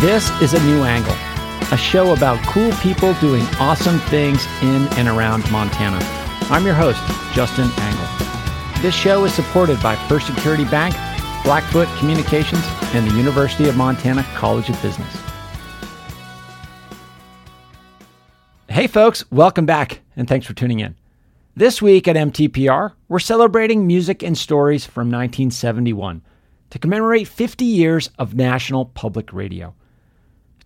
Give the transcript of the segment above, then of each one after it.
This is A New Angle, a show about cool people doing awesome things in and around Montana. I'm your host, Justin Angle. This show is supported by First Security Bank, Blackfoot Communications, and the University of Montana College of Business. Hey, folks, welcome back, and thanks for tuning in. This week at MTPR, we're celebrating music and stories from 1971 to commemorate 50 years of national public radio.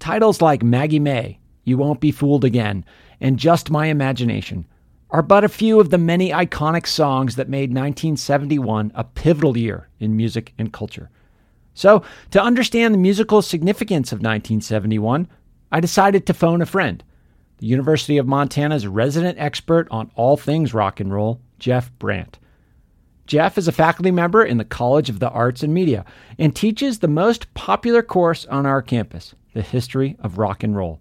Titles like Maggie May, You Won't Be Fooled Again, and Just My Imagination are but a few of the many iconic songs that made 1971 a pivotal year in music and culture. So, to understand the musical significance of 1971, I decided to phone a friend, the University of Montana's resident expert on all things rock and roll, Jeff Brandt. Jeff is a faculty member in the College of the Arts and Media and teaches the most popular course on our campus, the history of rock and roll.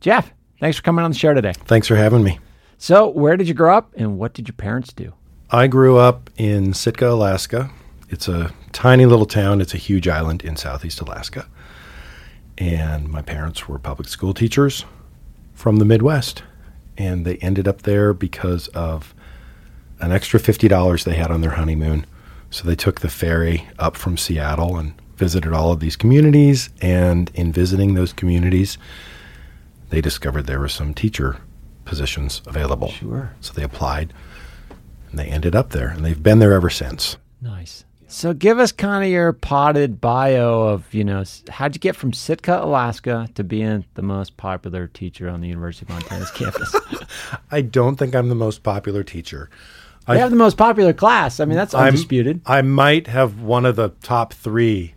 Jeff, thanks for coming on the show today. Thanks for having me. So, where did you grow up and what did your parents do? I grew up in Sitka, Alaska. It's a tiny little town, it's a huge island in southeast Alaska. And my parents were public school teachers from the Midwest. And they ended up there because of an extra $50 they had on their honeymoon. So they took the ferry up from Seattle and visited all of these communities, and in visiting those communities, they discovered there were some teacher positions available. Sure. So they applied, and they ended up there, and they've been there ever since. Nice. So give us kind of your potted bio of, you know, how'd you get from Sitka, Alaska to being the most popular teacher on the University of Montana's campus? I don't think I'm the most popular teacher. I have the most popular class. I mean, that's undisputed. I'm, i might have one of the top three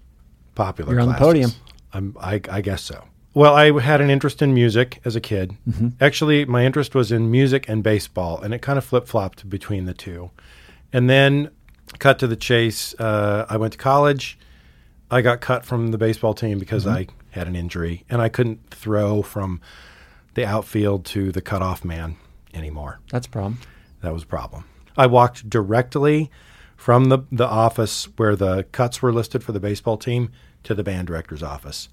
popular. You're on classes. the podium. I'm, I, I, guess so. Well, I had an interest in music as a kid. Mm-hmm. Actually, my interest was in music and baseball, and it kind of flip flopped between the two. And then, cut to the chase, uh, I went to college. I got cut from the baseball team because mm-hmm. I had an injury, and I couldn't throw from the outfield to the cutoff man anymore. That's a problem. That was a problem. I walked directly from the, the office where the cuts were listed for the baseball team to the band director's office.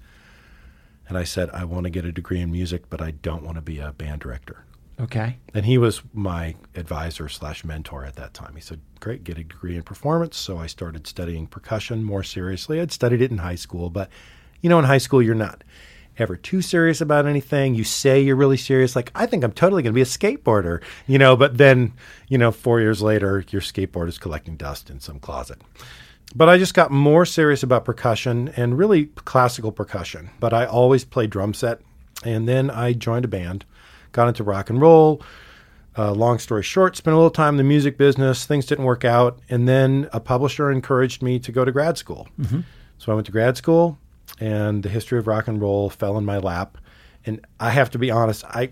And I said, I want to get a degree in music, but I don't want to be a band director. Okay. And he was my advisor slash mentor at that time. He said, Great, get a degree in performance. So I started studying percussion more seriously. I'd studied it in high school, but you know, in high school, you're not ever too serious about anything. You say you're really serious, like, I think I'm totally going to be a skateboarder, you know, but then, you know, four years later, your skateboard is collecting dust in some closet. But I just got more serious about percussion and really classical percussion. But I always played drum set. And then I joined a band, got into rock and roll. Uh, long story short, spent a little time in the music business. Things didn't work out. And then a publisher encouraged me to go to grad school. Mm-hmm. So I went to grad school, and the history of rock and roll fell in my lap. And I have to be honest, I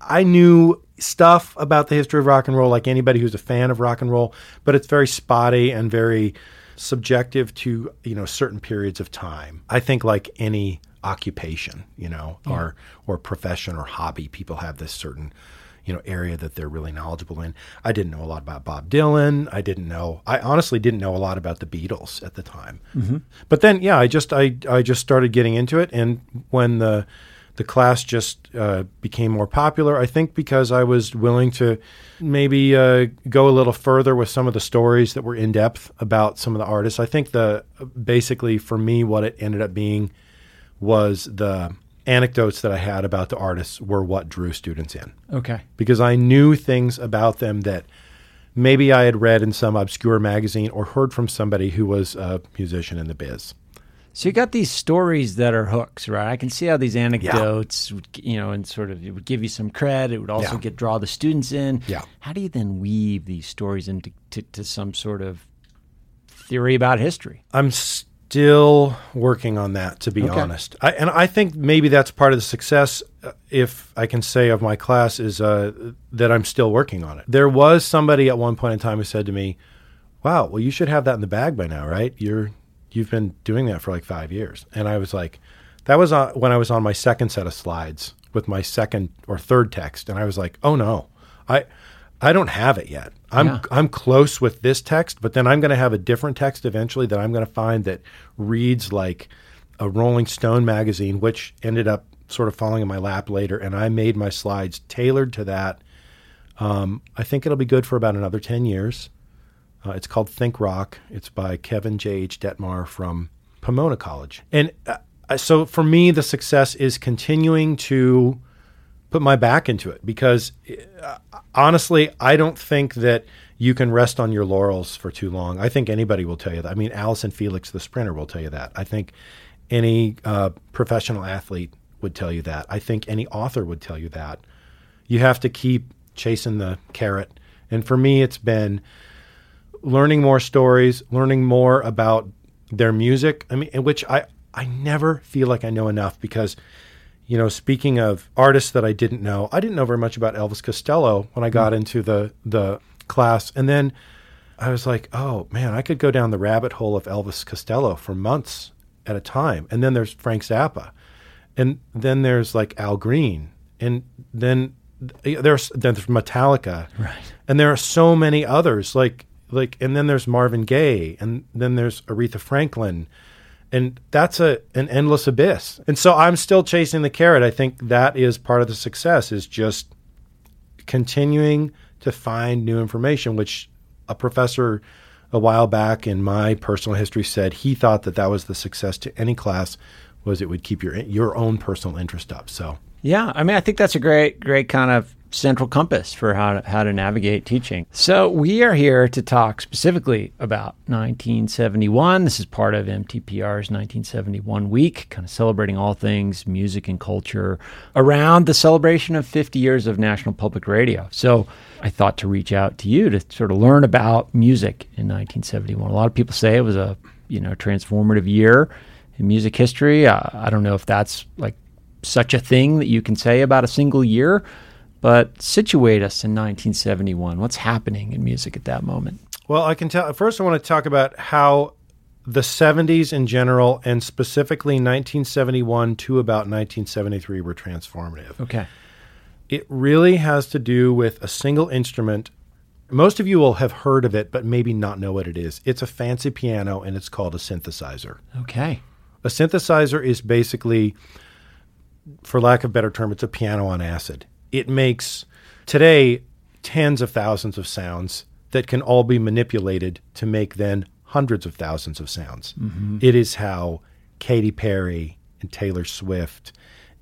I knew stuff about the history of rock and roll like anybody who's a fan of rock and roll, but it's very spotty and very subjective to, you know, certain periods of time. I think like any occupation, you know, yeah. or or profession or hobby, people have this certain you know area that they're really knowledgeable in. I didn't know a lot about Bob Dylan. I didn't know. I honestly didn't know a lot about the Beatles at the time. Mm-hmm. But then, yeah, I just I I just started getting into it, and when the the class just uh, became more popular. I think because I was willing to maybe uh, go a little further with some of the stories that were in depth about some of the artists. I think the basically for me, what it ended up being was the anecdotes that I had about the artists were what drew students in. Okay. Because I knew things about them that maybe I had read in some obscure magazine or heard from somebody who was a musician in the biz. So you got these stories that are hooks, right? I can see how these anecdotes, yeah. you know, and sort of it would give you some credit. It would also yeah. get draw the students in. Yeah. How do you then weave these stories into to, to some sort of theory about history? I'm still working on that, to be okay. honest. I, and I think maybe that's part of the success, uh, if I can say, of my class is uh, that I'm still working on it. There was somebody at one point in time who said to me, "Wow, well, you should have that in the bag by now, right? You're you've been doing that for like five years." And I was like, that was on, when I was on my second set of slides with my second or third text, and I was like, "Oh no, I." I don't have it yet. I'm yeah. I'm close with this text, but then I'm going to have a different text eventually that I'm going to find that reads like a Rolling Stone magazine, which ended up sort of falling in my lap later, and I made my slides tailored to that. Um, I think it'll be good for about another 10 years. Uh, it's called Think Rock. It's by Kevin J.H. Dettmar from Pomona College. And uh, so for me, the success is continuing to put my back into it because uh, honestly, I don't think that you can rest on your laurels for too long. I think anybody will tell you that. I mean, Allyson Felix, the sprinter, will tell you that. I think any uh, professional athlete would tell you that. I think any author would tell you that. You have to keep chasing the carrot. And for me, it's been learning more stories, learning more about their music. I mean, in which I, I never feel like I know enough because, you know, speaking of artists that I didn't know, I didn't know very much about Elvis Costello when I got mm. into the the class, and then I was like, oh man, I could go down the rabbit hole of Elvis Costello for months at a time. And then there's Frank Zappa, and then there's like Al Green, and then there's then there's Metallica, right? And there are so many others, like like, and then there's Marvin Gaye, and then there's Aretha Franklin, and that's a an endless abyss. And so I'm still chasing the carrot. I think that is part of the success is just continuing to find new information, which a professor a while back in my personal history said he thought that that was the success to any class was it would keep your your own personal interest up. So yeah, I mean, I think that's a great, great kind of central compass for how to, how to navigate teaching. So we are here to talk specifically about 1971. This is part of MTPR's 1971 week, kind of celebrating all things music and culture around the celebration of 50 years of National Public Radio. So I thought to reach out to you to sort of learn about music in 1971. A lot of people say it was a you know transformative year in music history. Uh, I don't know if that's like such a thing that you can say about a single year, but situate us in 1971. What's happening in music at that moment? Well, I can tell. First, I want to talk about how the 70s in general, and specifically 1971 to about 1973, were transformative. Okay. It really has to do with a single instrument. Most of you will have heard of it, but maybe not know what it is. It's a fancy piano, and it's called a synthesizer. Okay. A synthesizer is basically for lack of a better term, it's a piano on acid. It makes today tens of thousands of sounds that can all be manipulated to make then hundreds of thousands of sounds. Mm-hmm. It is how Katy Perry and Taylor Swift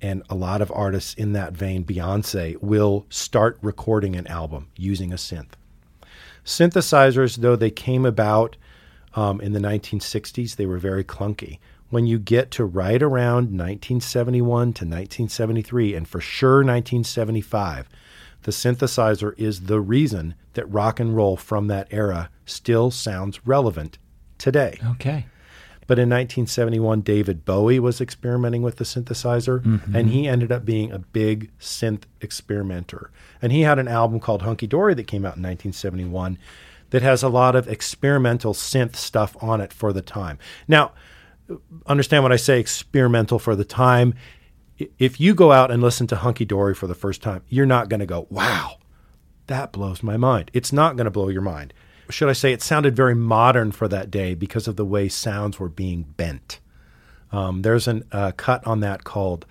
and a lot of artists in that vein, Beyonce, will start recording an album using a synth. Synthesizers, though they came about um, in the 1960s, they were very clunky when you get to right around 1971 to 1973, and for sure 1975, the synthesizer is the reason that rock and roll from that era still sounds relevant today. Okay. But in 1971, David Bowie was experimenting with the synthesizer, mm-hmm. and he ended up being a big synth experimenter. And he had an album called Hunky Dory that came out in 1971 that has a lot of experimental synth stuff on it for the time. Now, understand what I say experimental for the time. If you go out and listen to Hunky Dory for the first time, you're not going to go, wow, that blows my mind. It's not going to blow your mind. Should I say it sounded very modern for that day because of the way sounds were being bent. Um, there's a uh, cut on that called,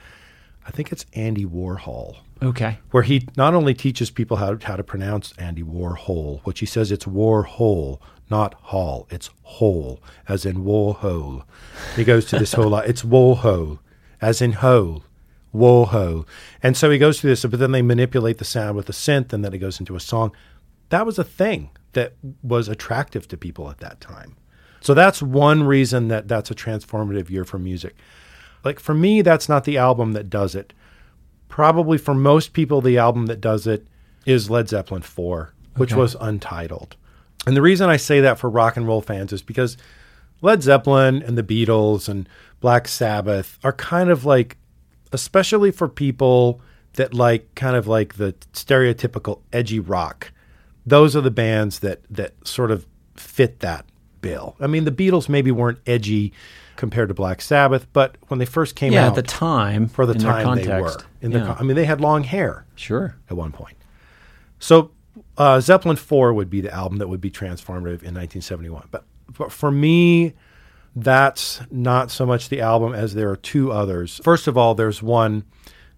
I think it's Andy Warhol. Okay. Where he not only teaches people how, how to pronounce Andy Warhol, which he says it's Warhol, not hall. It's hole, as in Warhol. He goes to this whole lot. It's Warhol, as in hole. Warhol. And so he goes through this, but then they manipulate the sound with a synth, and then it goes into a song. That was a thing that was attractive to people at that time. So that's one reason that that's a transformative year for music. Like for me, that's not the album that does it. Probably for most people, the album that does it is Led Zeppelin 4, which okay. was untitled. And the reason I say that for rock and roll fans is because Led Zeppelin and the Beatles and Black Sabbath are kind of like, especially for people that like kind of like the stereotypical edgy rock. Those are the bands that that sort of fit that bill. I mean, the Beatles maybe weren't edgy compared to Black Sabbath, but when they first came yeah, out, at the time, for the time they were. In yeah. the, I mean, they had long hair. Sure. At one point, so uh, Zeppelin 4 would be the album that would be transformative in 1971. But, but for me, That's not so much the album as there are two others. First of all, there's one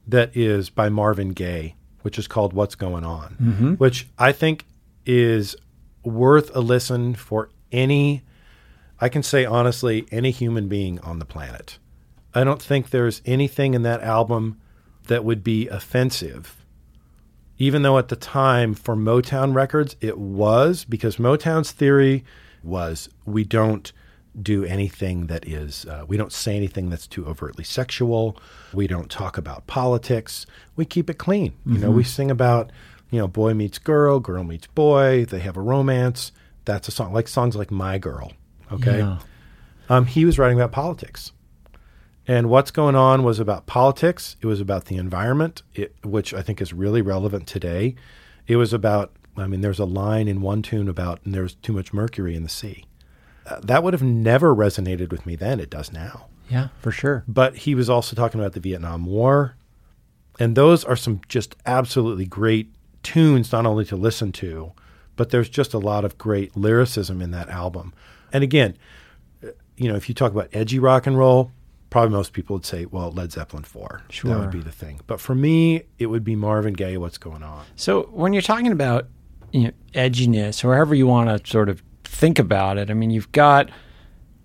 that is by Marvin Gaye, which is called What's Going On, which I think is worth a listen for any, I can say honestly, any human being on the planet. I don't think there's anything in that album that would be offensive, even though at the time for Motown Records it was, because Motown's theory was we don't do anything that is, uh, we don't say anything that's too overtly sexual. We don't talk about politics. We keep it clean. You know, we sing about, you know, boy meets girl, girl meets boy. They have a romance. That's a song, like songs like My Girl. Okay. Yeah. Um, he was writing about politics. And what's going on was about politics. It was about the environment, it, which I think is really relevant today. It was about, I mean, there's a line in one tune about and there's too much mercury in the sea. Uh, that would have never resonated with me then. It does now. Yeah, for sure. But he was also talking about the Vietnam War. And those are some just absolutely great tunes, not only to listen to, but there's just a lot of great lyricism in that album. And again, you know, if you talk about edgy rock and roll, probably most people would say, well, Led Zeppelin 4. That would be the thing. But for me, it would be Marvin Gaye, What's Going On. So when you're talking about you know, edginess, or however you want to sort of think about it, I mean, you've got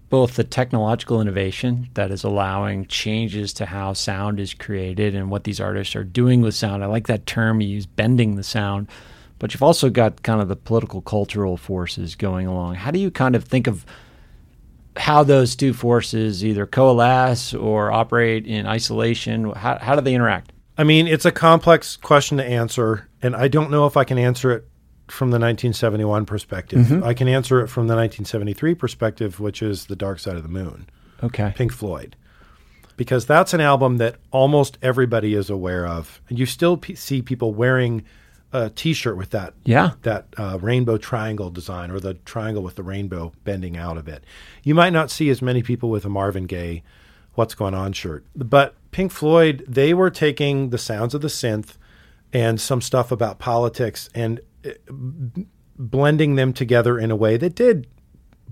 both the technological innovation that is allowing changes to how sound is created and what these artists are doing with sound. I like that term you use, bending the sound. But you've also got kind of the political cultural forces going along. How do you kind of think of how those two forces either coalesce or operate in isolation? How, how do they interact? I mean, it's a complex question to answer, and I don't know if I can answer it from the 1971 perspective. Mm-hmm. I can answer it from the 1973 perspective, which is The Dark Side of the Moon, Okay. Pink Floyd. Because that's an album that almost everybody is aware of. And you still p- see people wearing a t shirt with that Yeah. that uh, rainbow triangle design or the triangle with the rainbow bending out of it. You might not see as many people with a Marvin Gaye What's Going On shirt. But Pink Floyd, they were taking the sounds of the synth and some stuff about politics and uh, b- blending them together in a way that did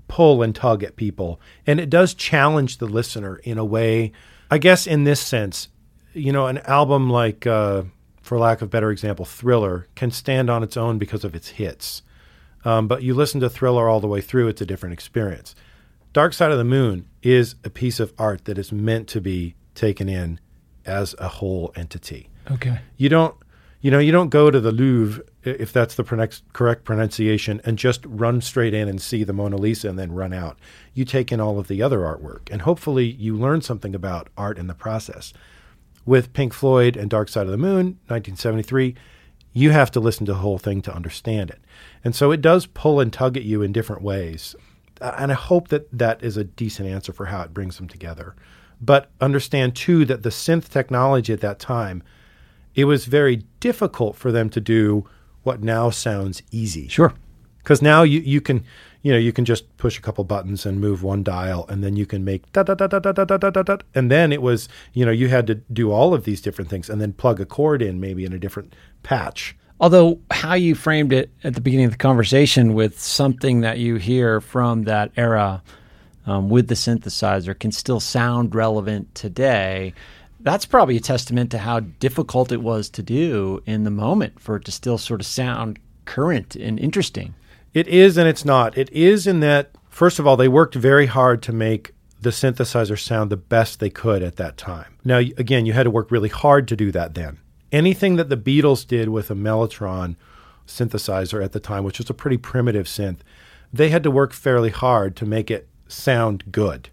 pull and tug at people. And it does challenge the listener in a way, I guess, in this sense. You know, an album like, uh, for lack of better example, Thriller can stand on its own because of its hits. Um, but you listen to Thriller all the way through, it's a different experience. Dark Side of the Moon is a piece of art that is meant to be taken in as a whole entity Okay. you don't you know you don't go to the Louvre if that's the pronex- correct pronunciation and just run straight in and see the Mona Lisa and then run out. You take in all of the other artwork and hopefully you learn something about art in the process. With Pink Floyd and Dark Side of the Moon, 1973, you have to listen to the whole thing to understand it. And so it does pull and tug at you in different ways. Uh, And I hope that that is a decent answer for how it brings them together. But understand too that the synth technology at that time it was very difficult for them to do what now sounds easy. Sure. Because now you, you can, you know, you can just push a couple buttons and move one dial, and then you can make da da da da da da da da da. And then it was, you know, you had to do all of these different things, and then plug a cord in maybe in a different patch. Although how you framed it at the beginning of the conversation with something that you hear from that era um, with the synthesizer can still sound relevant today. That's probably a testament to how difficult it was to do in the moment for it to still sort of sound current and interesting. It is and it's not. It is in that, first of all, they worked very hard to make the synthesizer sound the best they could at that time. Now, again, you had to work really hard to do that then. Anything that the Beatles did with a Mellotron synthesizer at the time, which was a pretty primitive synth, they had to work fairly hard to make it sound good.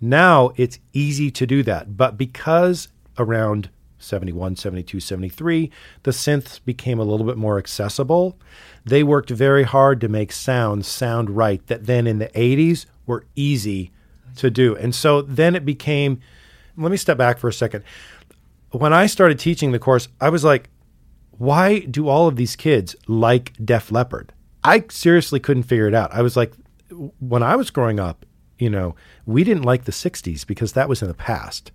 Now it's easy to do that. But because around 71, 72, 73, the synths became a little bit more accessible, they worked very hard to make sounds sound right that then in the 80s were easy to do. And so then it became let me step back for a second. When I started teaching the course, I was like, why do all of these kids like Def Leppard? I seriously couldn't figure it out. I was like, when I was growing up, you know, we didn't like the 60s because that was in the past.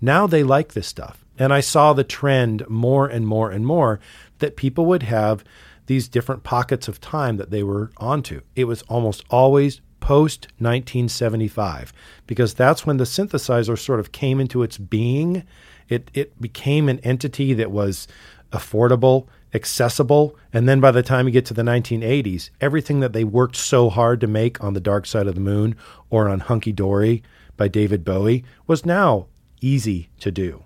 Now they like this stuff. And I saw the trend more and more and more that people would have these different pockets of time that they were onto. It was almost always post 1975 because that's when the synthesizer sort of came into its being. It, it became an entity that was affordable, accessible, and then by the time you get to the 1980s, everything that they worked so hard to make on The Dark Side of the Moon or on Hunky Dory by David Bowie was now easy to do.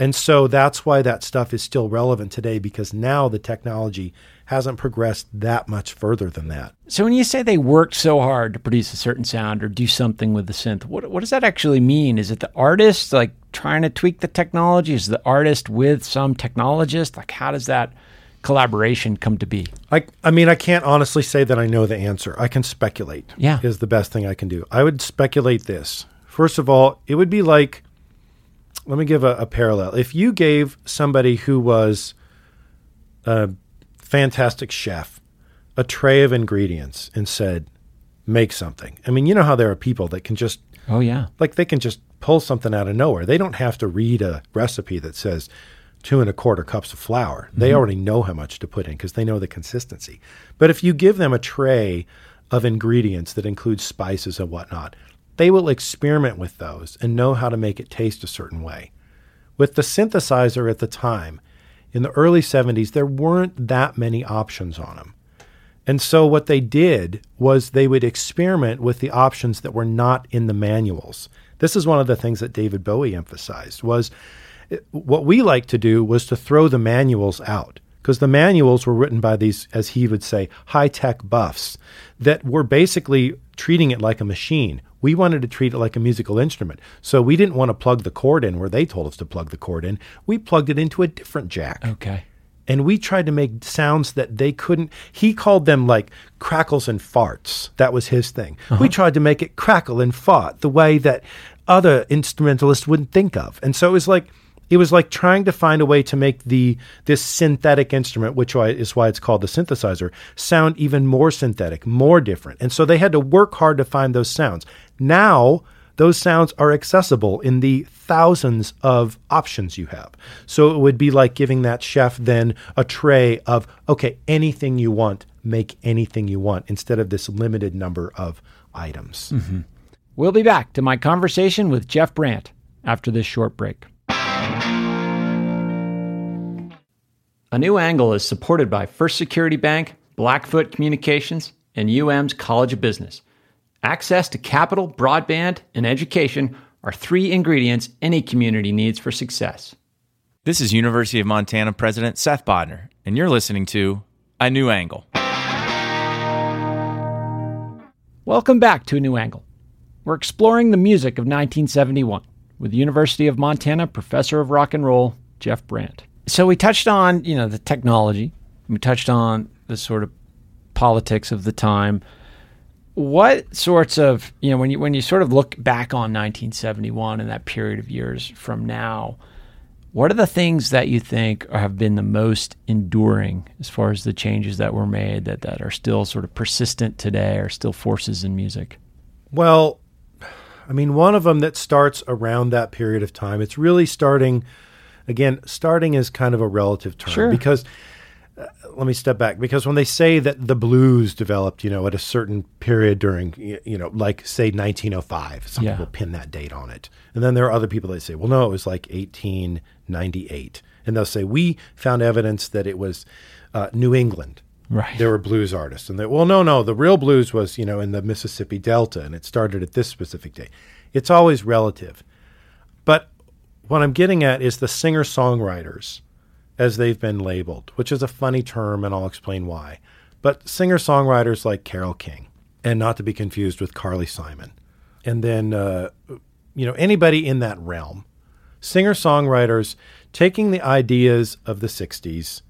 And so that's why that stuff is still relevant today because now the technology hasn't progressed that much further than that. So when you say they worked so hard to produce a certain sound or do something with the synth, what what does that actually mean? Is it the artist like trying to tweak the technology? Is the artist with some technologist? Like how does that collaboration come to be? I I mean I can't honestly say that I know the answer. I can speculate. Yeah. Is the best thing I can do. I would speculate this. First of all, it would be like let me give a, a parallel. If you gave somebody who was a fantastic chef a tray of ingredients and said, make something. I mean, you know how there are people that can just, Oh yeah. like, they can just pull something out of nowhere. They don't have to read a recipe that says two and a quarter cups of flour. They mm-hmm. already know how much to put in because they know the consistency. But if you give them a tray of ingredients that includes spices and whatnot, they will experiment with those and know how to make it taste a certain way. With the synthesizer at the time, in the early 70s, there weren't that many options on them. And so what they did was they would experiment with the options that were not in the manuals. This is one of the things that David Bowie emphasized was eh, what we like to do was to throw the manuals out because the manuals were written by these as he would say high-tech buffs that were basically treating it like a machine. We wanted to treat it like a musical instrument. So we didn't want to plug the cord in where they told us to plug the cord in. We plugged it into a different jack Okay. and we tried to make sounds that they couldn't he called them like crackles and farts that was his thing we uh-huh. tried to make it crackle and fart the way that other instrumentalists wouldn't think of and so it was like it was like trying to find a way to make the this synthetic instrument which is why it's called the synthesizer sound even more synthetic more different and so they had to work hard to find those sounds now those sounds are accessible in the thousands of options you have. So it would be like giving that chef then a tray of, okay, anything you want, make anything you want, instead of this limited number of items. Mm-hmm. We'll be back to my conversation with Jeff Brandt after this short break. A New Angle is supported by First Security Bank, Blackfoot Communications, and UM's College of Business. Access to capital, broadband, and education are three ingredients any community needs for success. This is University of Montana President Seth Bodnar, and you're listening to A New Angle. Welcome back to A New Angle. We're exploring the music of 1971 with University of Montana professor of rock and roll, Jeff Brandt. So we touched on, you know, the technology. We touched on the sort of politics of the time. What sorts of, you know, when you when you sort of look back on 1971 and that period of years from now, what are the things that you think have been the most enduring as far as the changes that were made that, that are still sort of persistent today, are still forces in music? Well, I mean, one of them that starts around that period of time, it's really starting, again, starting is kind of a relative term Sure. because uh, let me step back because when they say that the blues developed, you know, at a certain period during, you know, like say 1905, some Yeah. people pin that date on it. And then there are other people that say, well, no, it was like 1898. And they'll say, we found evidence that it was uh, New England Right. there were blues artists and they well no no the real blues was you know in the mississippi delta and it started at this specific day it's always relative but what i'm getting at is the singer songwriters as they've been labeled which is a funny term and i'll explain why. But singer songwriters like carole king and not to be confused with carly simon. And then uh, you know anybody in that realm. Singer songwriters taking the ideas of the 60s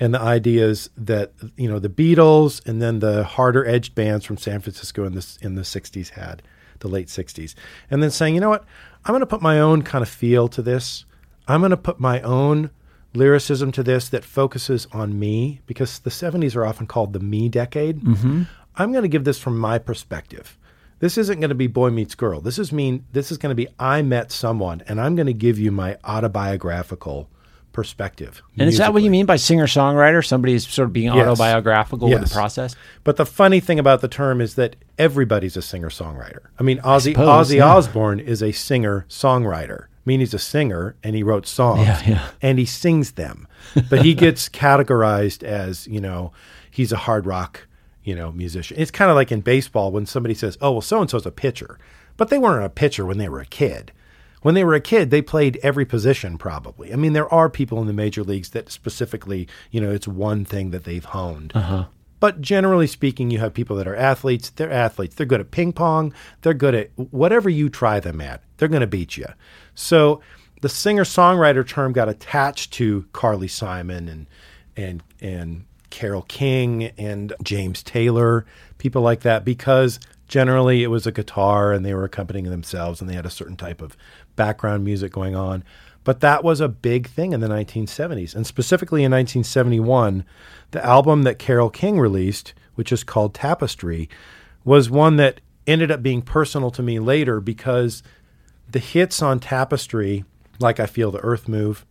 and the ideas that you know the Beatles and then the harder edged bands from San Francisco in the in the 60s had the late 60s and then saying you know what I'm going to put my own kind of feel to this. I'm going to put my own lyricism to this that focuses on me because the 70s are often called the me decade. Mm-hmm. I'm going to give this from my perspective. This isn't going to be boy meets girl. This is mean this is going to be I met someone and I'm going to give you my autobiographical perspective. And is that what you mean by singer songwriter? Somebody is sort of being Yes. autobiographical with the process? But the funny thing about the term is that everybody's a singer songwriter. I mean, Ozzy, suppose, Ozzy yeah. Osbourne is a singer songwriter. I mean, he's a singer and he wrote songs Yeah, yeah. and he sings them. But he gets categorized as, you know, he's a hard rock, you know, musician. It's kind of like in baseball when somebody says, oh, well, so and so's a pitcher. But they weren't a pitcher when they were a kid. When they were a kid, they played every position probably. I mean, there are people in the major leagues that specifically, you know, it's one thing that they've honed. Uh-huh. But generally speaking, you have people that are athletes. They're athletes. They're good at ping pong. They're good at whatever you try them at. They're going to beat you. So the singer songwriter term got attached to Carly Simon and and and Carole King and James Taylor, people like that, because generally it was a guitar and they were accompanying themselves and they had a certain type of background music going on. But that was a big thing in the 1970s. And specifically in 1971, the album that Carole King released, which is called Tapestry, was one that ended up being personal to me later because the hits on Tapestry, like I Feel the Earth Move,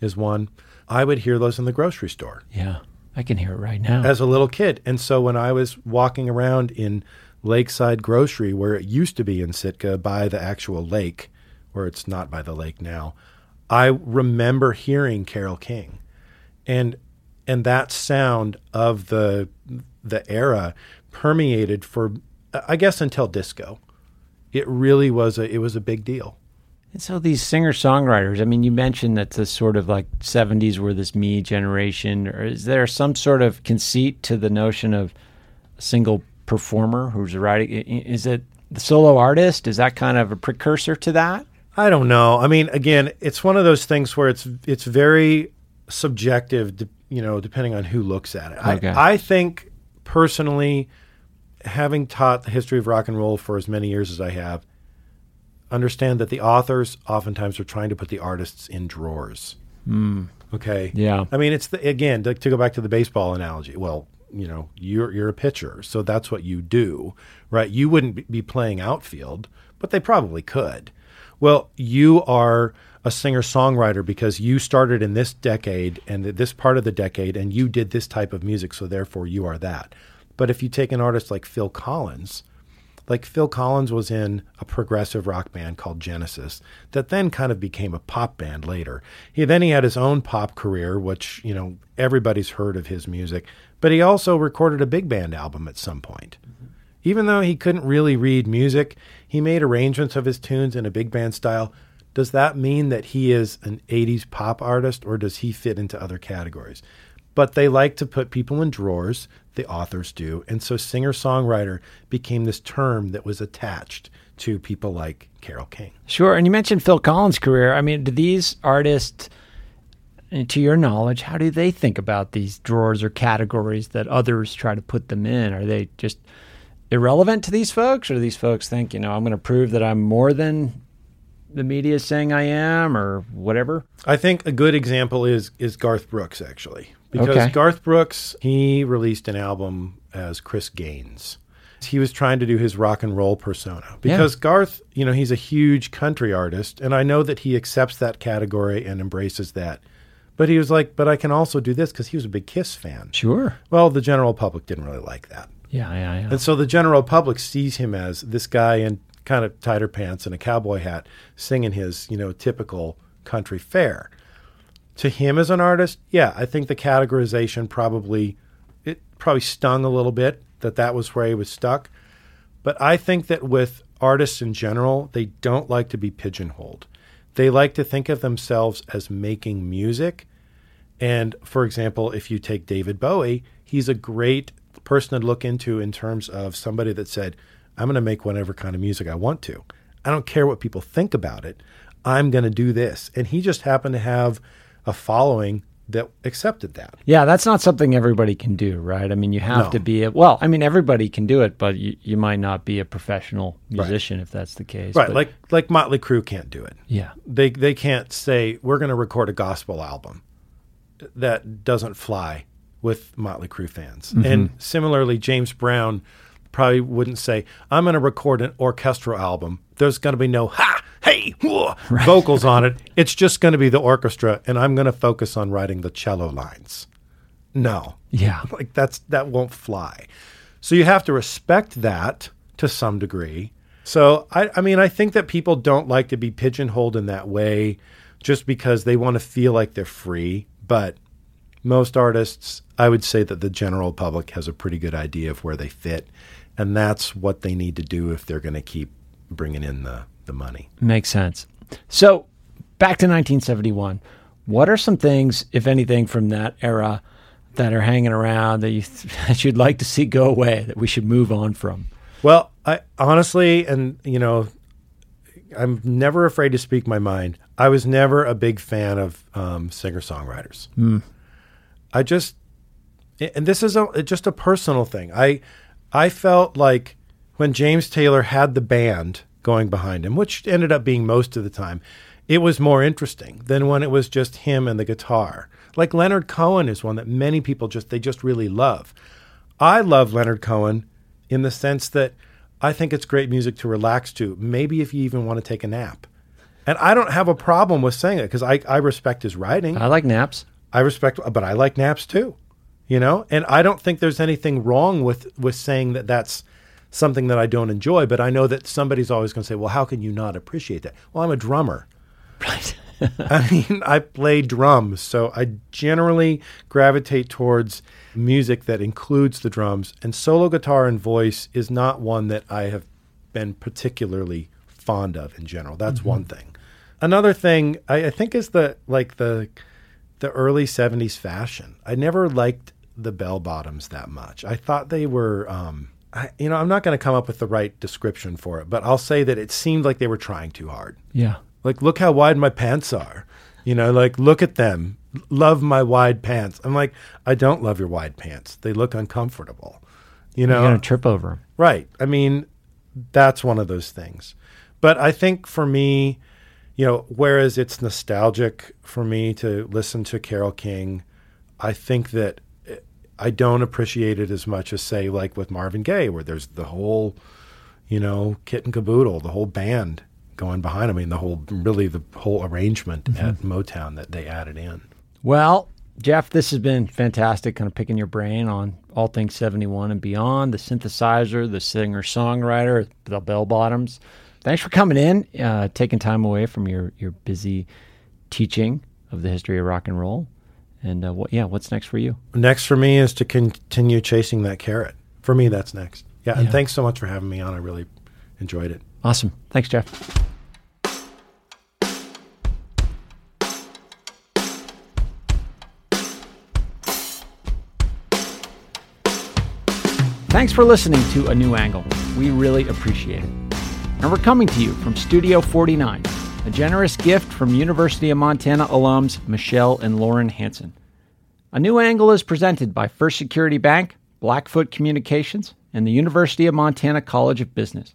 is one. I would hear those in the grocery store Yeah, I can hear it right now. as a little kid. And so when I was walking around in Lakeside Grocery, where it used to be in Sitka by the actual lake, where it's not by the lake now, I remember hearing Carole King. And and that sound of the the era permeated for I guess until disco. It really was a it was a big deal. And so these singer songwriters, I mean, you mentioned that the sort of like 70s were this me generation. Or is there some sort of conceit to the notion of a single performer who's writing? Is it the solo artist? Is that kind of a precursor to that? I don't know. I mean, again, it's one of those things where it's it's very subjective, de- you know, depending on who looks at it. Okay. I, I think personally, having taught the history of rock and roll for as many years as I have, understand that the authors oftentimes are trying to put the artists in drawers. Hmm. Okay. Yeah. I mean, it's the, again to, to go back to the baseball analogy. Well, you know, you're you're a pitcher, so that's what you do, right? You wouldn't be playing outfield, but they probably could. Well, you are a singer songwriter because you started in this decade and this part of the decade, and you did this type of music, so therefore you are that. But if you take an artist like Phil Collins, like Phil Collins was in a progressive rock band called Genesis that then kind of became a pop band later. He then he had his own pop career, which, you know, everybody's heard of his music, but he also recorded a big band album at some point. Mm-hmm. Even though he couldn't really read music, he made arrangements of his tunes in a big band style. Does that mean that he is an 80s pop artist or does he fit into other categories? But they like to put people in drawers, the authors do. And so singer songwriter became this term that was attached to people like Carole King. Sure. And you mentioned Phil Collins' career. I mean, do these artists, to your knowledge, how do they think about these drawers or categories that others try to put them in? Are they just irrelevant to these folks, or do these folks think, you know, I'm going to prove that I'm more than the media is saying I am, or whatever? I think a good example is is Garth Brooks actually. Because Okay. Garth Brooks, he released an album as Chris Gaines. He was trying to do his rock and roll persona. Because Garth, you know, he's a huge country artist and I know that he accepts that category and embraces that. But he was like, but I can also do this because he was a big Kiss fan. Sure. Well, the general public didn't really like that. Yeah, yeah, yeah. And so the general public sees him as this guy in kind of tighter pants and a cowboy hat singing his, you know, typical country fare. To him as an artist, yeah, I think the categorization probably it probably stung a little bit that that was where he was stuck. But I think that with artists in general, they don't like to be pigeonholed. They like to think of themselves as making music. And for example, if you take David Bowie, he's a great person to look into in terms of somebody that said, I'm going to make whatever kind of music I want to. I don't care what people think about it. I'm going to do this. And he just happened to have a following that accepted that. Yeah, that's not something everybody can do, right? I mean, you have No. to be a, well. I mean, everybody can do it, but you, you might not be a professional musician if that's the case. Right. But- Like like Motley Crue can't do it. yeah, They they can't say we're going to record a gospel album that doesn't fly with Motley Crue fans. Mm-hmm. And similarly, James Brown probably wouldn't say I'm going to record an orchestral album. There's going to be no ha hey, whoa, vocals on it. It's just going to be the orchestra, and I'm going to focus on writing the cello lines. No, Yeah. like that's that won't fly. So you have to respect that to some degree. So I, I mean, I think that people don't like to be pigeonholed in that way, just because they want to feel like they're free. But most artists, I would say that the general public has a pretty good idea of where they fit, and that's what they need to do if they're going to keep bringing in the the money. Makes sense. So, back to 1971. What are some things, if anything, from that era that are hanging around that you that you'd like to see go away that we should move on from? Well, I honestly, and you know, I'm never afraid to speak my mind. I was never a big fan of um, singer songwriters. I just, and this is a, just a personal thing. I, I felt like when James Taylor had the band going behind him, which ended up being most of the time, it was more interesting than when it was just him and the guitar. Like Leonard Cohen is one that many people just they just really love. I love Leonard Cohen in the sense that I think it's great music to relax to. Maybe if you even want to take a nap. And I don't have a problem with saying it because I, I respect his writing. I like naps. I respect, but I like naps too, you know. And I don't think there's anything wrong with with saying that that's something that I don't enjoy. But I know that somebody's always going to say, "Well, how can you not appreciate that?" Well, I'm a drummer. Right. I mean, I play drums, so I generally gravitate towards music that includes the drums. And solo guitar and voice is not one that I have been particularly fond of in general. That's mm-hmm. one thing. Another thing I, I think is the like the the early '70s fashion. I never liked the bell bottoms that much. I thought they were. Um, I, you know, I'm not going to come up with the right description for it, but I'll say that it seemed like they were trying too hard. Yeah. Like, look how wide my pants are. You know, like, look at them. Love my wide pants. I'm like, I don't love your wide pants. They look uncomfortable. You know, You're going to trip over them. right. I mean, that's one of those things. But I think for me, you know, whereas it's nostalgic for me to listen to Carole King, I think that eh, I don't appreciate it as much as, say, like with Marvin Gaye, where there's the whole, you know, kit and caboodle, the whole band going behind. I mean, the whole, really, the whole arrangement at Motown that they added in. Well, Jeff, this has been fantastic, kind of picking your brain on all things 71 and beyond the synthesizer, the singer songwriter, the bell bottoms. Thanks for coming in, uh, taking time away from your, your busy teaching of the history of rock and roll. And uh, what, yeah, what's next for you? Next for me is to continue chasing that carrot. For me, that's next. Yeah, and thanks so much for having me on. I really enjoyed it. Awesome. Thanks, Jeff. Thanks for listening to A New Angle. We really appreciate it. And we're coming to you from Studio 49, a generous gift from University of Montana alums Michelle and Lauren Hansen. A New Angle is presented by First Security Bank, Blackfoot Communications, and the University of Montana College of Business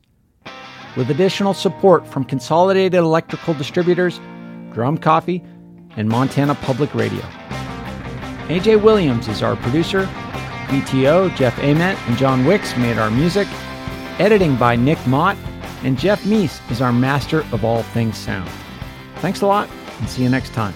with additional support from Consolidated Electrical Distributors, Drum Coffee, and Montana Public Radio. AJ Williams is our producer. BTO, Jeff Ament, and John Wicks made our music. Editing by Nick Mott, and Jeff Meese is our master of all things sound. Thanks a lot, and see you next time.